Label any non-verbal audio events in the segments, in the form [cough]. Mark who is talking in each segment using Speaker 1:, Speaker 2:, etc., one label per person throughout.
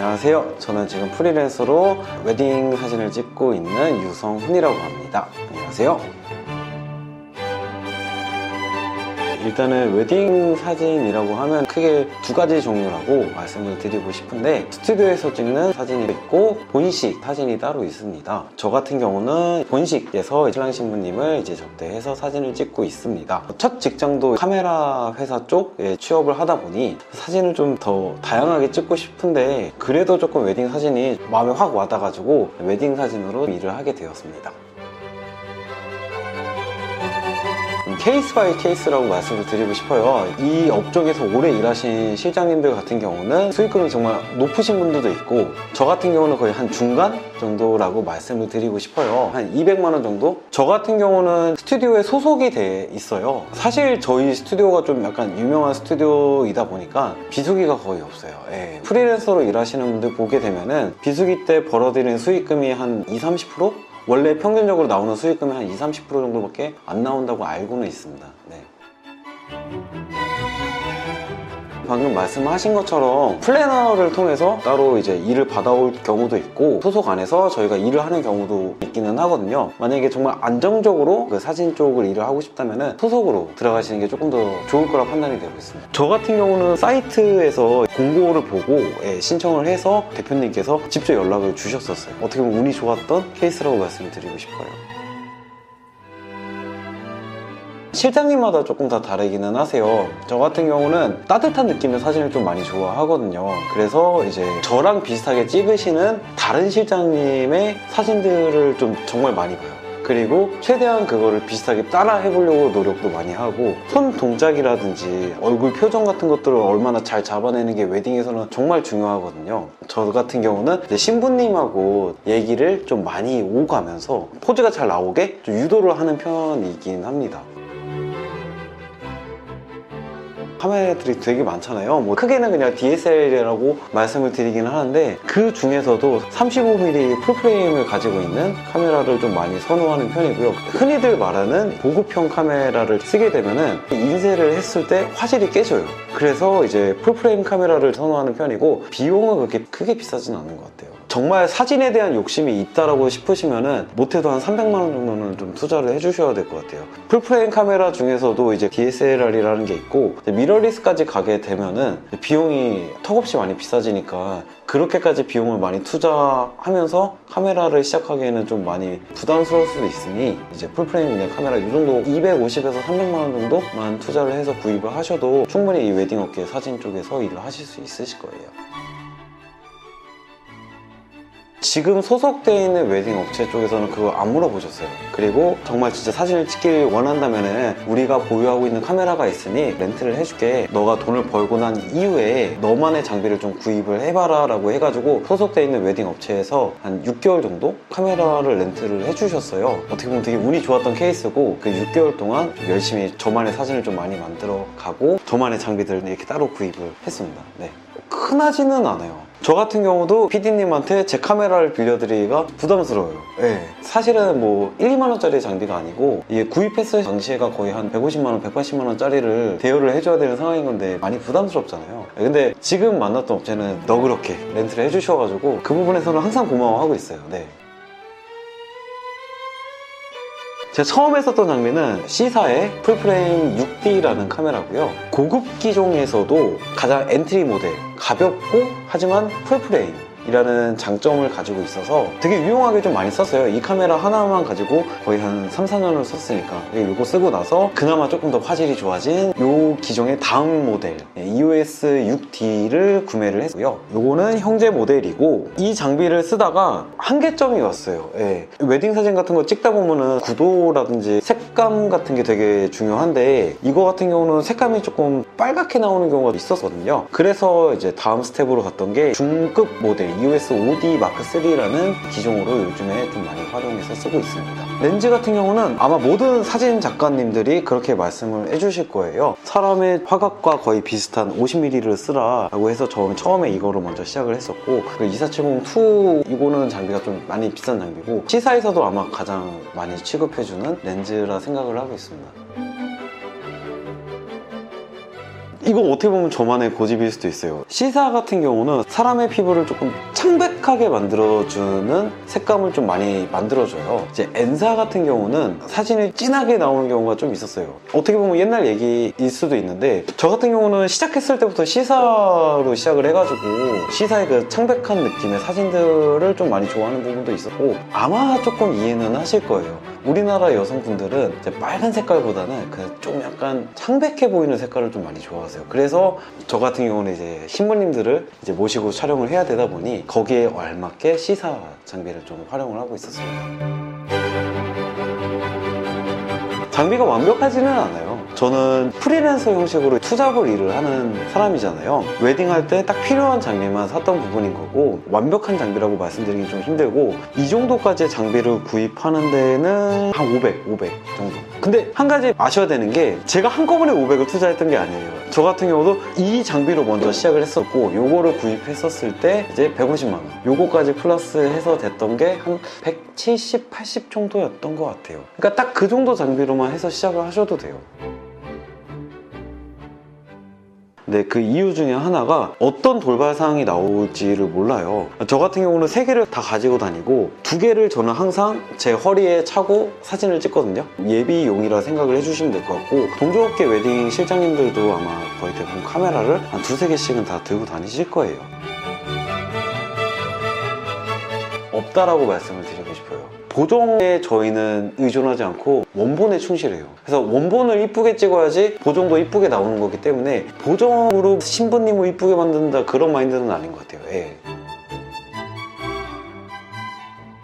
Speaker 1: 안녕하세요. 저는 지금 프리랜서로 웨딩 사진을 찍고 있는 유성훈이라고 합니다. 안녕하세요. 일단은 웨딩 사진이라고 하면 크게 두 가지 종류라고 말씀을 드리고 싶은데 스튜디오에서 찍는 사진이 있고 본식 사진이 따로 있습니다. 저 같은 경우는 본식에서 신랑 신부님을 이제 접대해서 사진을 찍고 있습니다. 첫 직장도 카메라 회사 쪽에 취업을 하다 보니 사진을 좀 더 다양하게 찍고 싶은데 그래도 조금 웨딩 사진이 마음에 확 와닿아가지고 웨딩 사진으로 일을 하게 되었습니다. case by case라고 말씀을 드리고 싶어요. 이 업종에서 오래 일하신 실장님들 같은 경우는 수익금이 정말 높으신 분들도 있고 저 같은 경우는 거의 한 중간 정도라고 말씀을 드리고 싶어요. 한 200만 원 정도? 저 같은 경우는 스튜디오에 소속이 돼 있어요. 사실 저희 스튜디오가 좀 약간 유명한 스튜디오이다 보니까 비수기가 거의 없어요. 예. 프리랜서로 일하시는 분들 보게 되면은 비수기 때 벌어들이는 수익금이 한 2, 30%? 원래 평균적으로 나오는 수익금이 한 2, 30% 정도밖에 안 나온다고 알고는 있습니다. 네. 방금 말씀하신 것처럼 플래너를 통해서 따로 이제 일을 받아올 경우도 있고 소속 안에서 저희가 일을 하는 경우도 있기는 하거든요. 만약에 정말 안정적으로 그 사진 쪽을 일을 하고 싶다면 소속으로 들어가시는 게 조금 더 좋을 거라 판단이 되고 있습니다. 저 같은 경우는 사이트에서 공고를 보고 예, 신청을 해서 대표님께서 직접 연락을 주셨었어요. 어떻게 보면 운이 좋았던 케이스라고 말씀을 드리고 싶어요. 실장님마다 조금 다 다르기는 하세요. 저 같은 경우는 따뜻한 느낌의 사진을 좀 많이 좋아하거든요. 그래서 이제 저랑 비슷하게 찍으시는 다른 실장님의 사진들을 좀 정말 많이 봐요. 그리고 최대한 그거를 비슷하게 따라 해보려고 노력도 많이 하고 손 동작이라든지 얼굴 표정 같은 것들을 얼마나 잘 잡아내는 게 웨딩에서는 정말 중요하거든요. 저 같은 경우는 신부님하고 얘기를 좀 많이 오가면서 포즈가 잘 나오게 좀 유도를 하는 편이긴 합니다. 카메라들이 되게 많잖아요. 뭐 크게는 그냥 DSLR이라고 말씀을 드리긴 하는데 그 중에서도 35mm full frame을 가지고 있는 카메라를 좀 많이 선호하는 편이고요. 흔히들 말하는 보급형 카메라를 쓰게 되면은 인쇄를 했을 때 화질이 깨져요. 그래서 이제 full frame 카메라를 선호하는 편이고 비용은 그렇게 크게 비싸진 않은 것 같아요. 정말 사진에 대한 욕심이 있다라고 싶으시면은 못해도 한 300만 원 정도는 좀 투자를 해주셔야 될 것 같아요. full frame 카메라 중에서도 이제 DSLR이라는 게 있고 mirrorless까지 가게 되면은 비용이 턱없이 많이 비싸지니까 그렇게까지 비용을 많이 투자하면서 카메라를 시작하기에는 좀 많이 부담스러울 수도 있으니 이제 full frame 있는 카메라 이 정도 250에서 300만 원 정도만 투자를 해서 구입을 하셔도 충분히 이 웨딩 업계 사진 쪽에서 일을 하실 수 있으실 거예요. 지금 소속되어 있는 웨딩 업체 쪽에서는 그거 안 물어보셨어요. 그리고 정말 진짜 사진을 찍길 원한다면 우리가 보유하고 있는 카메라가 있으니 렌트를 해줄게. 너가 돈을 벌고 난 이후에 너만의 장비를 좀 구입을 해봐라 라고 해가지고 소속되어 있는 웨딩 업체에서 한 6개월 정도 카메라를 렌트를 해주셨어요. 어떻게 보면 되게 운이 좋았던 케이스고 그 6개월 동안 열심히 저만의 사진을 좀 많이 만들어 가고 저만의 장비들을 이렇게 따로 구입을 했습니다. 네. 흔하지는 않아요. 저 같은 경우도 PD님한테 제 카메라를 빌려드리기가 부담스러워요. 네. 사실은 뭐 1, 2만원짜리 장비가 아니고 이게 구입했을 당시에가 거의 한 150만원, 180만원짜리를 대여를 해줘야 되는 상황인 건데 많이 부담스럽잖아요. 근데 지금 만났던 업체는 너그럽게 렌트를 해주셔가지고 그 부분에서는 항상 고마워하고 있어요. 네. 제가 처음 했었던 장비는 C사의 full frame 6D라는 카메라고요. 고급 기종에서도 가장 엔트리 모델, 가볍고 하지만 full frame 이라는 장점을 가지고 있어서 되게 유용하게 좀 많이 썼어요. 이 카메라 하나만 가지고 거의 한 3, 4년을 썼으니까. 이거 쓰고 나서 그나마 조금 더 화질이 좋아진 이 기종의 다음 모델 EOS 6D를 구매를 했고요. 이거는 형제 모델이고 이 장비를 쓰다가 한계점이 왔어요. 예. 웨딩 사진 같은 거 찍다 보면은 구도라든지 색감 같은 게 되게 중요한데 이거 같은 경우는 색감이 조금 빨갛게 나오는 경우가 있었거든요. 그래서 이제 다음 스텝으로 갔던 게 중급 모델 EOS 5D 마크 3라는 기종으로 요즘에 좀 많이 활용해서 쓰고 있습니다. 렌즈 같은 경우는 아마 모든 사진 작가님들이 그렇게 말씀을 해주실 거예요. 사람의 화각과 거의 비슷한 50mm를 쓰라 라고 해서 저는 처음에 이거로 먼저 시작을 했었고 2470-2 이거는 장비가 좀 많이 비싼 장비고 C사에서도 아마 가장 많이 취급해주는 렌즈라 생각을 하고 있습니다. 이거 어떻게 보면 저만의 고집일 수도 있어요. 시사 같은 경우는 사람의 피부를 조금 창백하게 만들어주는 색감을 좀 많이 만들어줘요. 이제 엔사 같은 경우는 사진이 진하게 나오는 경우가 좀 있었어요. 어떻게 보면 옛날 얘기일 수도 있는데 저 같은 경우는 시작했을 때부터 시사로 시작을 해가지고 시사의 그 창백한 느낌의 사진들을 좀 많이 좋아하는 부분도 있었고 아마 조금 이해는 하실 거예요. 우리나라 여성분들은 이제 빨간 색깔보다는 그좀 약간 창백해 보이는 색깔을 좀 많이 좋아하세요. 그래서 저 같은 경우는 이제 신부님들을 이제 모시고 촬영을 해야 되다 보니 거기에 알맞게 시사 장비를 좀 활용을 하고 있었습니다. 장비가 완벽하지는 않아요. 저는 프리랜서 형식으로 투잡을 일을 하는 사람이잖아요. 웨딩할 때 딱 필요한 장비만 샀던 부분인 거고 완벽한 장비라고 말씀드리기 좀 힘들고 이 정도까지의 장비를 구입하는 데는 한 500, 500 정도. 근데 한 가지 아셔야 되는 게 제가 한꺼번에 500을 투자했던 게 아니에요. 저 같은 경우도 이 장비로 먼저 시작을 했었고 요거를 구입했었을 때 이제 150만 원. 요거까지 플러스해서 됐던 게 한 170, 80 정도였던 것 같아요. 그러니까 딱 그 정도 장비로만 해서 시작을 하셔도 돼요. 근데 그 이유 중에 하나가 어떤 돌발 사항이 나올지를 몰라요. 저 같은 경우는 세 개를 다 가지고 다니고 두 개를 저는 항상 제 허리에 차고 사진을 찍거든요. 예비용이라 생각을 해주시면 될 것 같고 동종업계 웨딩 실장님들도 아마 거의 대부분 카메라를 한 두세 개씩은 다 들고 다니실 거예요. 없다라고 말씀을 싶어요. 보정에 저희는 의존하지 않고 원본에 충실해요. 그래서 원본을 이쁘게 찍어야지 보정도 이쁘게 나오는 거기 때문에 보정으로 신부님을 이쁘게 만든다 그런 마인드는 아닌 것 같아요. 예.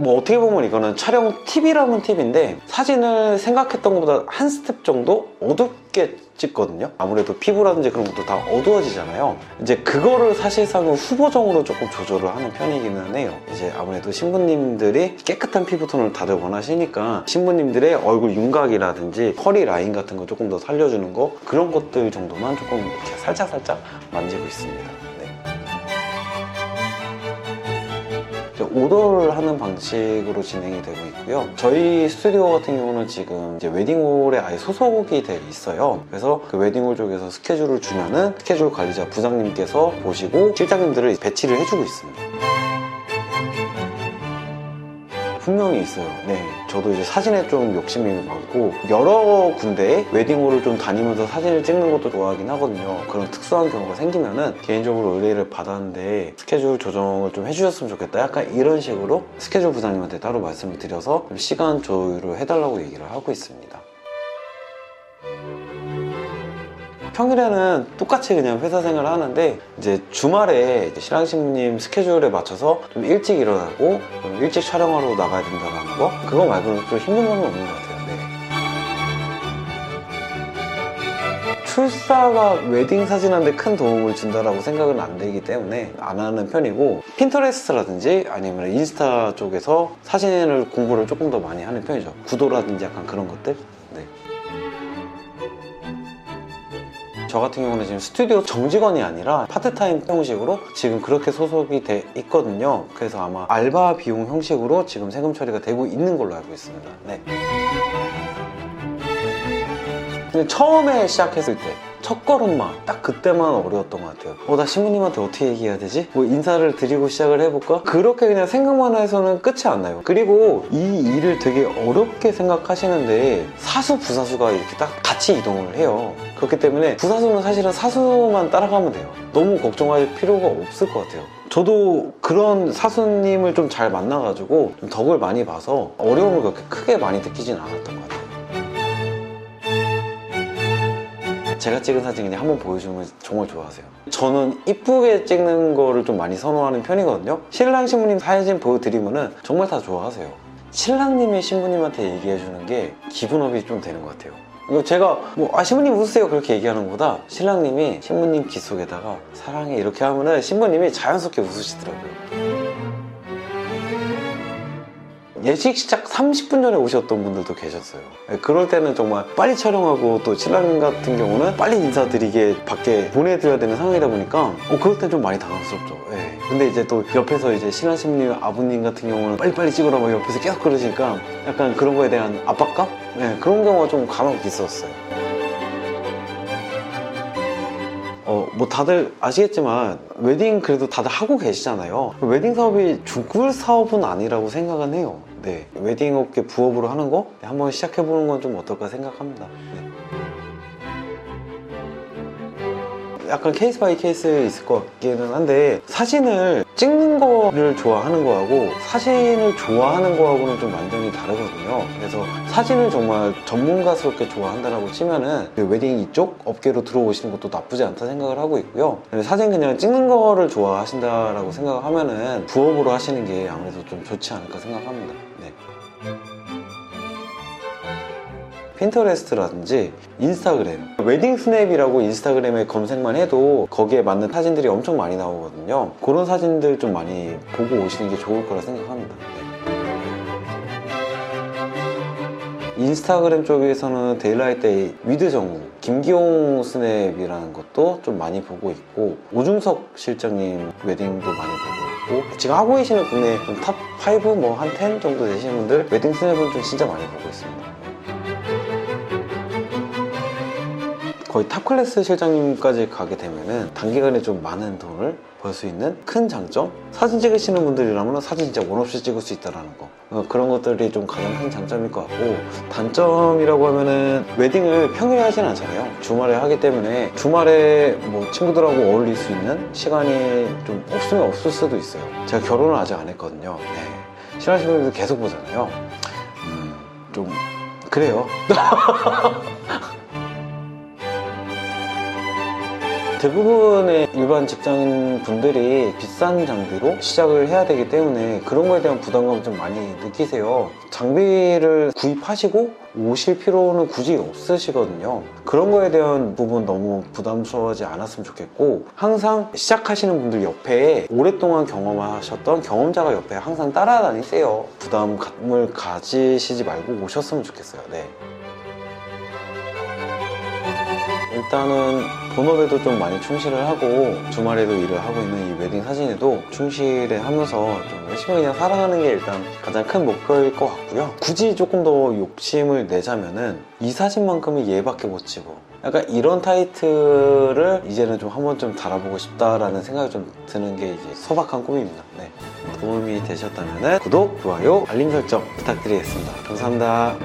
Speaker 1: 뭐 어떻게 보면 이거는 촬영 팁이라면 팁인데 사진을 생각했던 것보다 한 스텝 정도 어둡게 찍거든요. 아무래도 피부라든지 그런 것도 다 어두워지잖아요. 이제 그거를 사실상은 후보정으로 조금 조절을 하는 편이기는 해요. 이제 아무래도 신부님들이 깨끗한 피부톤을 다들 원하시니까 신부님들의 얼굴 윤곽이라든지 허리 라인 같은 거 조금 더 살려주는 거 그런 것들 정도만 조금 살짝살짝 만지고 있습니다 오더를 하는 방식으로 진행이 되고 있고요. 저희 스튜디오 같은 경우는 지금 이제 웨딩홀에 아예 소속이 돼 있어요. 그래서 그 웨딩홀 쪽에서 스케줄을 주면은 스케줄 관리자 부장님께서 보시고 실장님들을 배치를 해주고 있습니다. 분명히 있어요. 네. 저도 이제 사진에 좀 욕심이 많고, 여러 군데에 웨딩홀을 좀 다니면서 사진을 찍는 것도 좋아하긴 하거든요. 그런 특수한 경우가 생기면은 개인적으로 의뢰를 받았는데 스케줄 조정을 좀 해주셨으면 좋겠다. 약간 이런 식으로 스케줄 부장님한테 따로 말씀을 드려서 좀 시간 조율을 해달라고 얘기를 하고 있습니다. 평일에는 똑같이 그냥 회사 생활을 하는데 이제 주말에 이제 신랑 신부님 스케줄에 맞춰서 좀 일찍 일어나고 좀 일찍 촬영하러 나가야 된다는 거 그거 말고는 좀 힘든 건 없는 것 같아요. 네. 출사가 웨딩 사진한테 큰 도움을 준다라고 생각은 안 되기 때문에 안 하는 편이고 핀터레스트라든지 아니면 인스타 쪽에서 사진을 공부를 조금 더 많이 하는 편이죠. 구도라든지 약간 그런 것들. 네. 저 같은 경우는 지금 스튜디오 정직원이 아니라 파트타임 형식으로 지금 그렇게 소속이 돼 있거든요. 그래서 아마 알바 비용 형식으로 지금 세금 처리가 되고 있는 걸로 알고 있습니다. 네. 처음에 시작했을 때 첫 걸음마. 딱 그때만 어려웠던 것 같아요. 어 나 신부님한테 어떻게 얘기해야 되지? 뭐 인사를 드리고 시작을 해볼까? 그렇게 그냥 생각만 해서는 끝이 안 나요. 그리고 이 일을 되게 어렵게 생각하시는데 사수 부사수가 이렇게 딱 같이 이동을 해요. 그렇기 때문에 부사수는 사실은 사수만 따라가면 돼요. 너무 걱정할 필요가 없을 것 같아요. 저도 그런 사수님을 좀 잘 만나가지고 좀 덕을 많이 봐서 어려움을 그렇게 크게 많이 느끼진 않았던 것 같아요 제가 찍은 사진 그냥 한번 보여주면 정말 좋아하세요. 저는 이쁘게 찍는 거를 좀 많이 선호하는 편이거든요. 신랑 신부님 사진 보여드리면은 정말 다 좋아하세요. 신랑님이 신부님한테 얘기해주는 게 기분업이 좀 되는 것 같아요. 제가 뭐, 아, 신부님 웃으세요. 그렇게 얘기하는 것보다 신랑님이 신부님 귀 속에다가 사랑해. 이렇게 하면은 신부님이 자연스럽게 웃으시더라고요. 예식 시작 30분 전에 오셨던 분들도 계셨어요. 네, 그럴 때는 정말 빨리 촬영하고 또 신랑 같은 경우는 빨리 인사드리게 밖에 보내드려야 되는 상황이다 보니까 어, 그럴 땐 좀 많이 당황스럽죠. 네. 근데 이제 또 옆에서 이제 신랑 신부님 아버님 같은 경우는 빨리빨리 찍으라 막 옆에서 계속 그러시니까 약간 그런 거에 대한 압박감? 네, 그런 경우가 좀 간혹 있었어요. 어, 뭐 다들 아시겠지만 웨딩 그래도 다들 하고 계시잖아요. 웨딩 사업이 죽을 사업은 아니라고 생각은 해요. 네. 웨딩 업계 부업으로 하는 거 한번 시작해보는 건 좀 어떨까 생각합니다. 약간 case by case 있을 것 같기는 한데 사진을 찍는 거를 좋아하는 거하고 사진을 좋아하는 거하고는 좀 완전히 다르거든요. 그래서 사진을 정말 전문가스럽게 좋아한다라고 치면은 그 웨딩 이쪽 업계로 들어오시는 것도 나쁘지 않다 생각을 하고 있고요. 사진 그냥 찍는 거를 좋아하신다라고 생각을 하면은 부업으로 하시는 게 아무래도 좀 좋지 않을까 생각합니다. 네. 핀터레스트라든지 인스타그램 웨딩 스냅이라고 인스타그램에 검색만 해도 거기에 맞는 사진들이 엄청 많이 나오거든요. 그런 사진들 좀 많이 보고 오시는 게 좋을 거라 생각합니다. 네. 인스타그램 쪽에서는 Daylight with 정우 김기용 스냅이라는 것도 좀 많이 보고 있고 오중석 실장님 웨딩도 많이 보고 있고 지금 하고 계시는 국내 top 5 뭐 한 10 정도 되시는 분들 웨딩 스냅은 좀 진짜 많이 보고 있습니다 거의 top class 실장님까지 가게 되면은 단기간에 좀 많은 돈을 벌 수 있는 큰 장점? 사진 찍으시는 분들이라면 사진 진짜 원 없이 찍을 수 있다는 거. 어, 그런 것들이 좀 가장 큰 장점일 것 같고 단점이라고 하면은 웨딩을 평일에 하진 않잖아요. 주말에 하기 때문에 주말에 뭐 친구들하고 어울릴 수 있는 시간이 좀 없으면 없을 수도 있어요. 제가 결혼을 아직 안 했거든요. 네. 싫어하시는 분들 계속 보잖아요. 음, 좀 그래요 [laughs] 대부분의 일반 직장인 분들이 비싼 장비로 시작을 해야 되기 때문에 그런 거에 대한 부담감을 좀 많이 느끼세요. 장비를 구입하시고 오실 필요는 굳이 없으시거든요. 그런 거에 대한 부분 너무 부담스러워하지 않았으면 좋겠고 항상 시작하시는 분들 옆에 오랫동안 경험하셨던 경험자가 옆에 항상 따라다니세요. 부담감을 가지시지 말고 오셨으면 좋겠어요. 네. 일단은 본업에도 좀 많이 충실을 하고 주말에도 일을 하고 있는 이 웨딩 사진에도 충실을 하면서 좀 열심히 그냥 살아가는 게 일단 가장 큰 목표일 것 같고요. 굳이 조금 더 욕심을 내자면은 이 사진만큼은 얘밖에 못 찍어. 약간 이런 타이틀을 이제는 좀 한번 좀 달아보고 싶다라는 생각이 좀 드는 게 이제 소박한 꿈입니다. 네. 도움이 되셨다면 구독, 좋아요, 알림 설정 부탁드리겠습니다. 감사합니다.